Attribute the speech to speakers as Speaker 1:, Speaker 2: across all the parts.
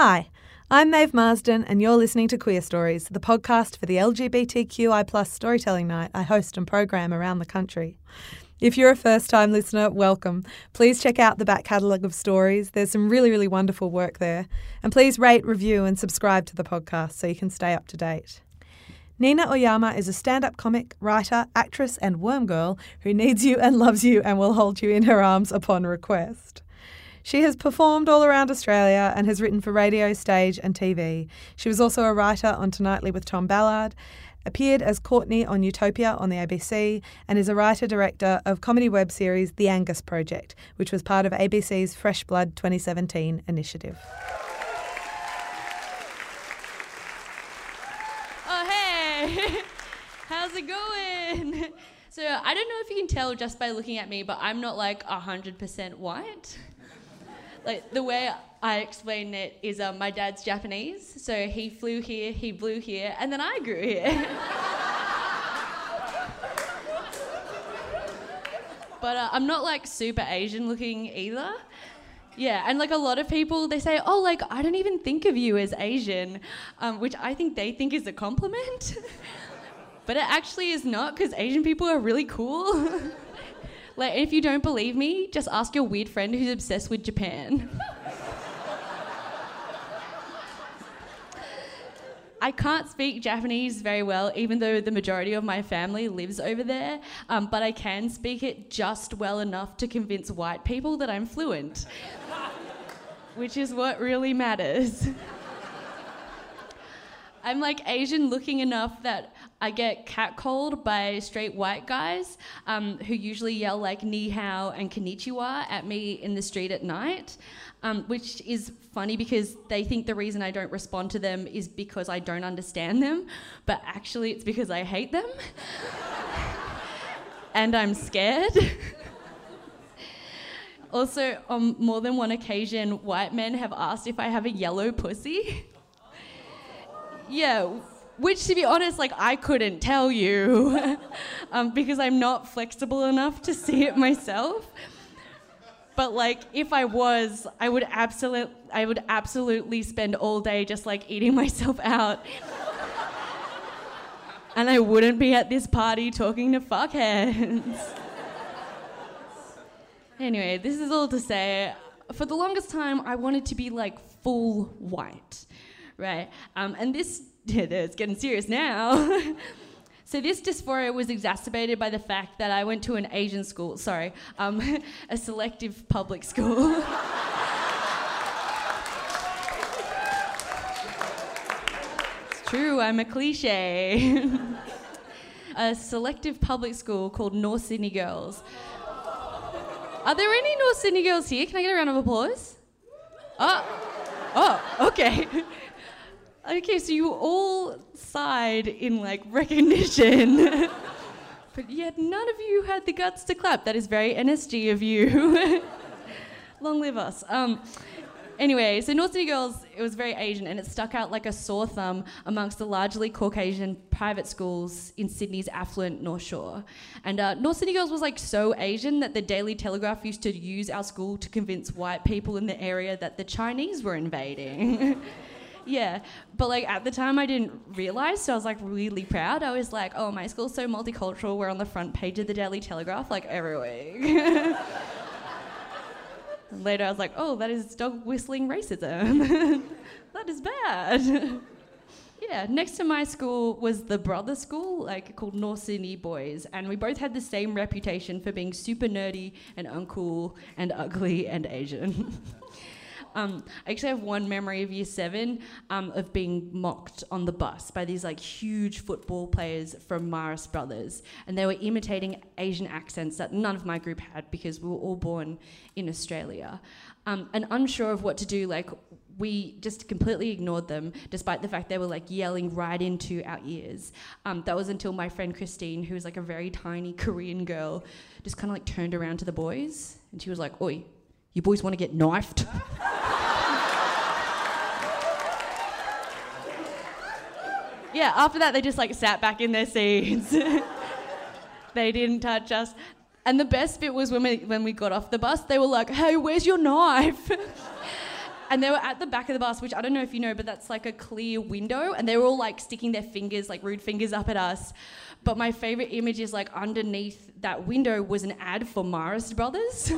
Speaker 1: Hi, I'm Maeve Marsden, and you're listening to Queerstories, the podcast for the LGBTQI storytelling night I host and program around the country. If you're a first time listener, welcome. Please check out the back catalogue of stories. There's some really, really wonderful work there. And please rate, review, and subscribe to the podcast so you can stay up to date. Nina Oyama is a stand up comic, writer, actress, and worm girl who needs you and loves you and will hold you in her arms upon request. She has performed all around Australia and has written for radio, stage, and TV. She was also a writer on Tonightly with Tom Ballard, appeared as Courtney on Utopia on the ABC, and is a writer director of comedy web series The Angus Project, which was part of ABC's Fresh Blood 2017 initiative.
Speaker 2: Oh, hey! How's it going? So, I don't know if you can tell just by looking at me, but I'm not like 100% white. Like, the way I explain it is um, my dad's Japanese, so he flew here, he blew here, and then I grew here. but uh, I'm not like super Asian looking either. Yeah, and like a lot of people, they say, oh, like, I don't even think of you as Asian, um, which I think they think is a compliment. but it actually is not, because Asian people are really cool. like, if you don't believe me, just ask your weird friend who's obsessed with Japan. I can't speak Japanese very well, even though the majority of my family lives over there, um, but I can speak it just well enough to convince white people that I'm fluent, which is what really matters. I'm like Asian looking enough that I get catcalled by straight white guys um, who usually yell like ni hao and konnichiwa at me in the street at night, um, which is funny because they think the reason I don't respond to them is because I don't understand them, but actually it's because I hate them. and I'm scared. also, on more than one occasion, white men have asked if I have a yellow pussy. yeah, which to be honest, like I couldn't tell you um, because I'm not flexible enough to see it myself. But like, if I was, I would absolutely, I would absolutely spend all day just like eating myself out. and I wouldn't be at this party talking to fuckheads. anyway, this is all to say, for the longest time, I wanted to be like full white, right? Um, and this, it's getting serious now. So this dysphoria was exacerbated by the fact that I went to an Asian school, sorry, um, a selective public school. it's true, I'm a cliche. a selective public school called North Sydney Girls. Are there any North Sydney girls here? Can I get a round of applause? Oh, oh, okay. Okay, so you all sighed in like recognition, but yet none of you had the guts to clap. That is very NSG of you. Long live us. Um, anyway, so North Sydney Girls, it was very Asian and it stuck out like a sore thumb amongst the largely Caucasian private schools in Sydney's affluent North Shore. And uh, North Sydney Girls was like so Asian that the Daily Telegraph used to use our school to convince white people in the area that the Chinese were invading. Yeah, but like at the time I didn't realize, so I was like really proud. I was like, oh, my school's so multicultural. We're on the front page of the Daily Telegraph like every week. Later, I was like, oh, that is dog whistling racism. that is bad. yeah, next to my school was the brother school, like called North Sydney Boys, and we both had the same reputation for being super nerdy and uncool and ugly and Asian. Um, I actually have one memory of year seven um, of being mocked on the bus by these like huge football players from Marist Brothers, and they were imitating Asian accents that none of my group had because we were all born in Australia. Um, and unsure of what to do, like we just completely ignored them, despite the fact they were like yelling right into our ears. Um, that was until my friend Christine, who was like a very tiny Korean girl, just kind of like turned around to the boys and she was like, "Oi, you boys want to get knifed?" yeah. After that, they just like sat back in their seats. they didn't touch us. And the best bit was when we when we got off the bus, they were like, "Hey, where's your knife?" and they were at the back of the bus, which I don't know if you know, but that's like a clear window, and they were all like sticking their fingers, like rude fingers, up at us. But my favorite image is like underneath that window was an ad for Marist Brothers.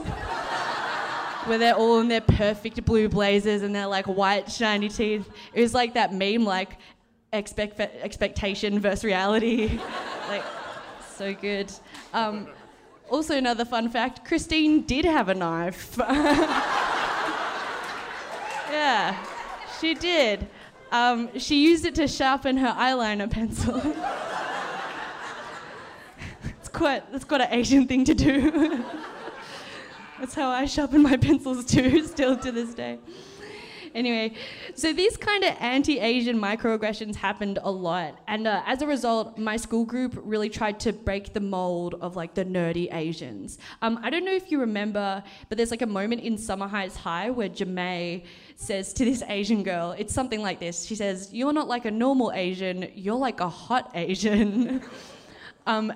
Speaker 2: Where they're all in their perfect blue blazers and their like white shiny teeth. It was like that meme, like expect expectation versus reality. like so good. Um, also, another fun fact: Christine did have a knife. yeah, she did. Um, she used it to sharpen her eyeliner pencil. it's quite that's quite an Asian thing to do. That's how I sharpen my pencils too, still to this day. Anyway, so these kind of anti-Asian microaggressions happened a lot, and uh, as a result, my school group really tried to break the mold of like the nerdy Asians. Um, I don't know if you remember, but there's like a moment in Summer Heights High where Ja'mie says to this Asian girl, it's something like this. She says, "You're not like a normal Asian. You're like a hot Asian." um,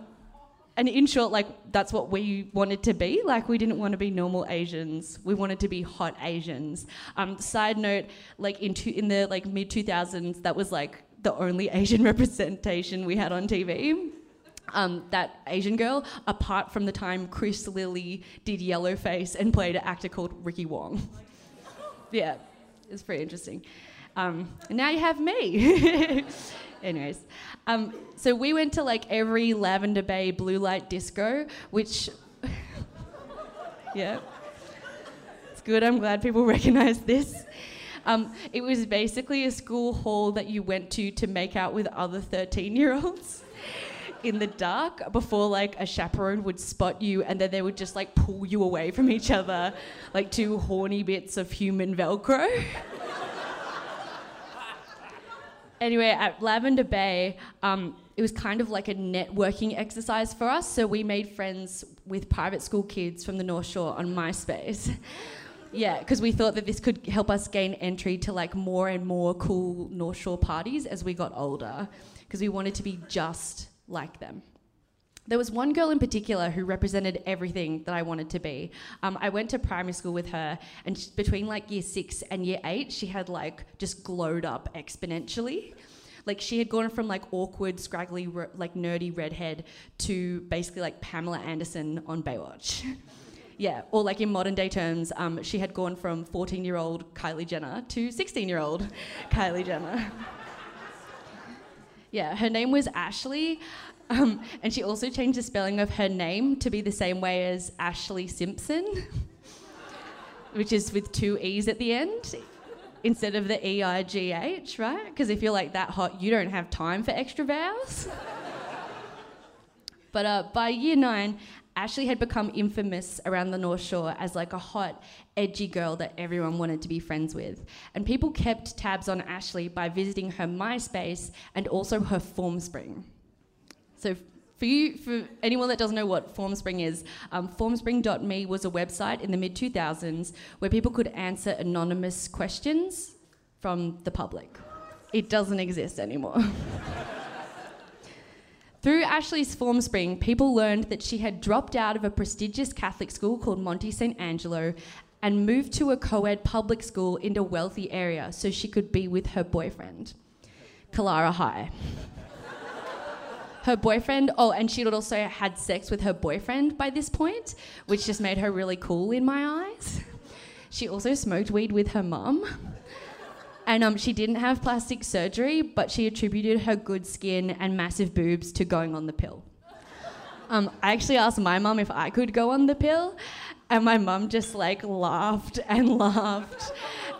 Speaker 2: and in short, like that's what we wanted to be. Like we didn't want to be normal Asians. We wanted to be hot Asians. Um, side note, like in two, in the like mid two thousands, that was like the only Asian representation we had on TV. Um, that Asian girl, apart from the time Chris Lilley did Yellowface and played an actor called Ricky Wong. yeah, it's pretty interesting. Um, and now you have me. Anyways, um, so we went to like every Lavender Bay blue light disco, which, yeah, it's good. I'm glad people recognize this. Um, it was basically a school hall that you went to to make out with other 13 year olds in the dark before like a chaperone would spot you and then they would just like pull you away from each other like two horny bits of human velcro anyway, at Lavender Bay, um, it was kind of like a networking exercise for us. So we made friends with private school kids from the North Shore on MySpace. yeah, because we thought that this could help us gain entry to like more and more cool North Shore parties as we got older, because we wanted to be just like them. There was one girl in particular who represented everything that I wanted to be. Um, I went to primary school with her, and she, between like year six and year eight, she had like just glowed up exponentially. Like she had gone from like awkward, scraggly, re- like nerdy redhead to basically like Pamela Anderson on Baywatch. yeah, or like in modern day terms, um, she had gone from 14 year old Kylie Jenner to 16 year old Kylie Jenner. yeah, her name was Ashley. Um, and she also changed the spelling of her name to be the same way as Ashlee Simpson, which is with two E's at the end instead of the E I G H, right? Because if you're like that hot, you don't have time for extra vowels. but uh, by year nine, Ashlee had become infamous around the North Shore as like a hot, edgy girl that everyone wanted to be friends with. And people kept tabs on Ashlee by visiting her MySpace and also her Formspring. So for you, for anyone that doesn't know what Formspring is, um, Formspring.me was a website in the mid 2000s where people could answer anonymous questions from the public. It doesn't exist anymore. Through Ashlee's Formspring, people learned that she had dropped out of a prestigious Catholic school called Monte Sant'Angelo and moved to a co ed public school in a wealthy area so she could be with her boyfriend, Killara High her boyfriend, oh, and she'd also had sex with her boyfriend by this point, which just made her really cool in my eyes. She also smoked weed with her mum. And um, she didn't have plastic surgery, but she attributed her good skin and massive boobs to going on the pill. Um, I actually asked my mum if I could go on the pill, and my mum just like laughed and laughed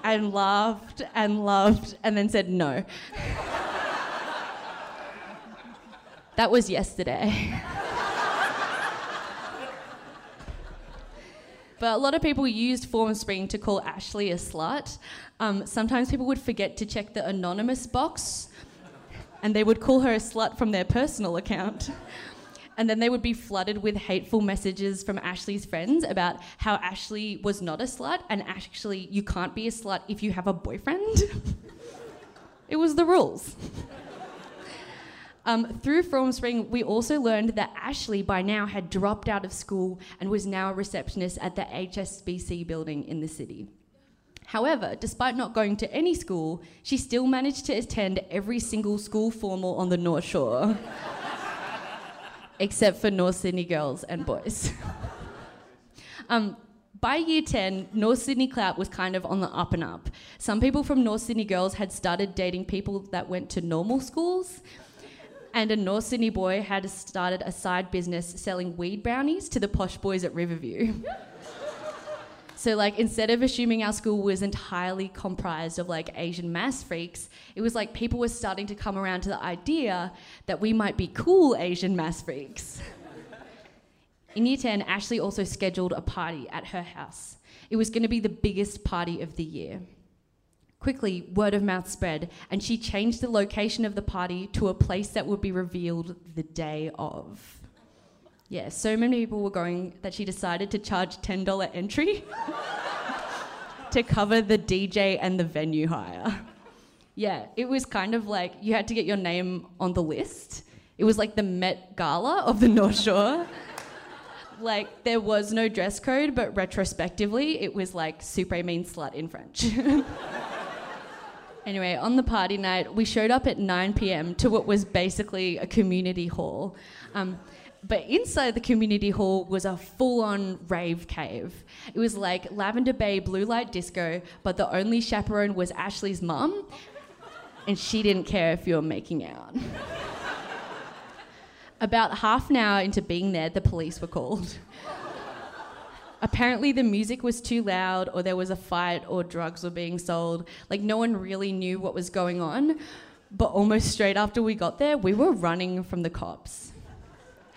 Speaker 2: and laughed and laughed and then said no. that was yesterday. But a lot of people used Formspring to call Ashlee a slut. Um, sometimes people would forget to check the anonymous box and they would call her a slut from their personal account. And then they would be flooded with hateful messages from Ashlee's friends about how Ashlee was not a slut and actually you can't be a slut if you have a boyfriend. it was the rules. Um, through Formspring, we also learned that Ashlee by now had dropped out of school and was now a receptionist at the HSBC building in the city. However, despite not going to any school, she still managed to attend every single school formal on the North Shore, except for North Sydney girls and boys. um, by year 10, North Sydney Clout was kind of on the up and up. Some people from North Sydney girls had started dating people that went to normal schools, and a North Sydney boy had started a side business selling weed brownies to the posh boys at Riverview. so, like, instead of assuming our school was entirely comprised of like Asian mass freaks, it was like people were starting to come around to the idea that we might be cool Asian mass freaks. In year 10, Ashlee also scheduled a party at her house. It was going to be the biggest party of the year. Quickly, word of mouth spread, and she changed the location of the party to a place that would be revealed the day of. Yeah, so many people were going that she decided to charge $10 entry to cover the DJ and the venue hire. Yeah, it was kind of like you had to get your name on the list. It was like the Met Gala of the North Shore. like there was no dress code, but retrospectively, it was like super mean slut in French. Anyway, on the party night, we showed up at 9 pm to what was basically a community hall. Um, but inside the community hall was a full on rave cave. It was like Lavender Bay blue light disco, but the only chaperone was Ashlee's mum, and she didn't care if you were making out. About half an hour into being there, the police were called. Apparently, the music was too loud, or there was a fight, or drugs were being sold. Like, no one really knew what was going on. But almost straight after we got there, we were running from the cops.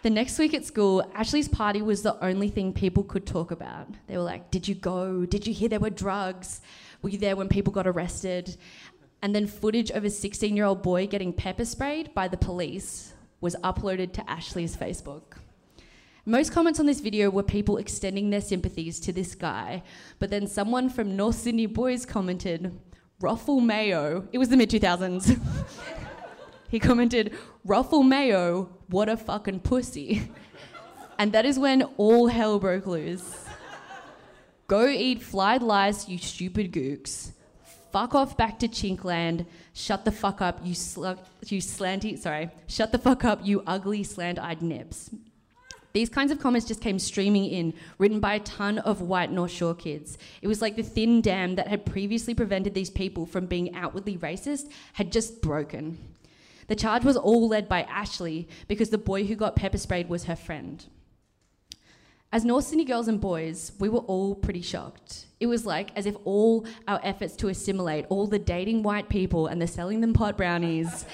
Speaker 2: The next week at school, Ashlee's party was the only thing people could talk about. They were like, Did you go? Did you hear there were drugs? Were you there when people got arrested? And then footage of a 16 year old boy getting pepper sprayed by the police was uploaded to Ashlee's Facebook. Most comments on this video were people extending their sympathies to this guy, but then someone from North Sydney Boys commented, ROFLMAO. It was the mid 2000s. he commented, ROFLMAO, what a fucking pussy. And that is when all hell broke loose. Go eat fried lice, you stupid gooks. Fuck off back to Chinkland. Shut the fuck up, you, sl- you slanty, sorry. Shut the fuck up, you ugly slant eyed nips. These kinds of comments just came streaming in, written by a ton of white North Shore kids. It was like the thin dam that had previously prevented these people from being outwardly racist had just broken. The charge was all led by Ashlee because the boy who got pepper sprayed was her friend. As North Sydney girls and boys, we were all pretty shocked. It was like as if all our efforts to assimilate all the dating white people and the selling them pot brownies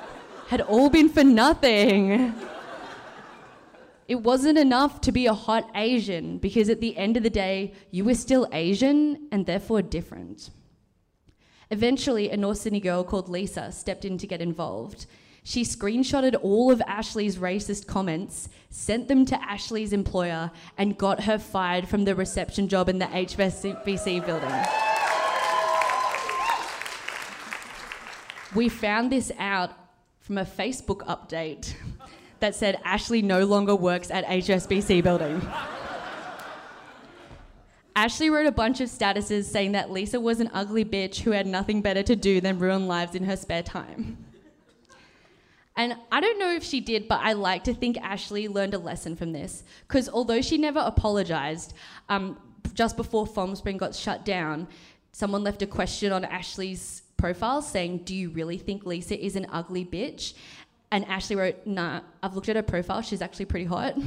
Speaker 2: had all been for nothing. It wasn't enough to be a hot Asian because at the end of the day, you were still Asian and therefore different. Eventually, a North Sydney girl called Lisa stepped in to get involved. She screenshotted all of Ashlee's racist comments, sent them to Ashlee's employer, and got her fired from the reception job in the HSBC building. We found this out from a Facebook update that said Ashlee no longer works at HSBC building. Ashlee wrote a bunch of statuses saying that Lisa was an ugly bitch who had nothing better to do than ruin lives in her spare time. And I don't know if she did, but I like to think Ashlee learned a lesson from this. Because although she never apologized, um, just before Formspring got shut down, someone left a question on Ashlee's profile saying, Do you really think Lisa is an ugly bitch? And Ashlee wrote, Nah, I've looked at her profile. She's actually pretty hot.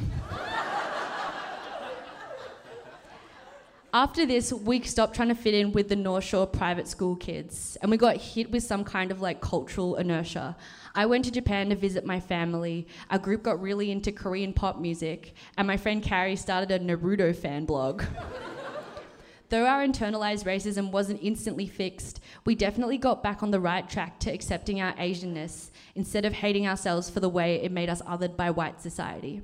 Speaker 2: After this, we stopped trying to fit in with the North Shore private school kids, and we got hit with some kind of like cultural inertia. I went to Japan to visit my family. Our group got really into Korean pop music, and my friend Carrie started a Naruto fan blog. Though our internalized racism wasn't instantly fixed, we definitely got back on the right track to accepting our Asianness instead of hating ourselves for the way it made us othered by white society.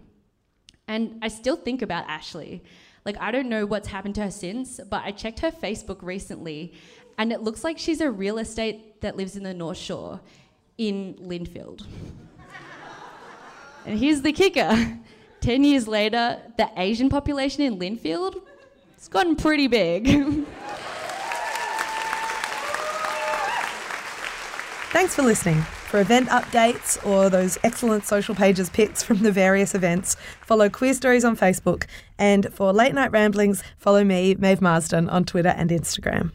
Speaker 2: And I still think about Ashlee. Like, I don't know what's happened to her since, but I checked her Facebook recently, and it looks like she's a real estate that lives in the North Shore in Lindfield. and here's the kicker 10 years later, the Asian population in Lindfield it's gotten pretty big.
Speaker 1: Thanks for listening. For event updates or those excellent social pages pics from the various events, follow Queerstories on Facebook. And for late night ramblings, follow me, Maeve Marsden, on Twitter and Instagram.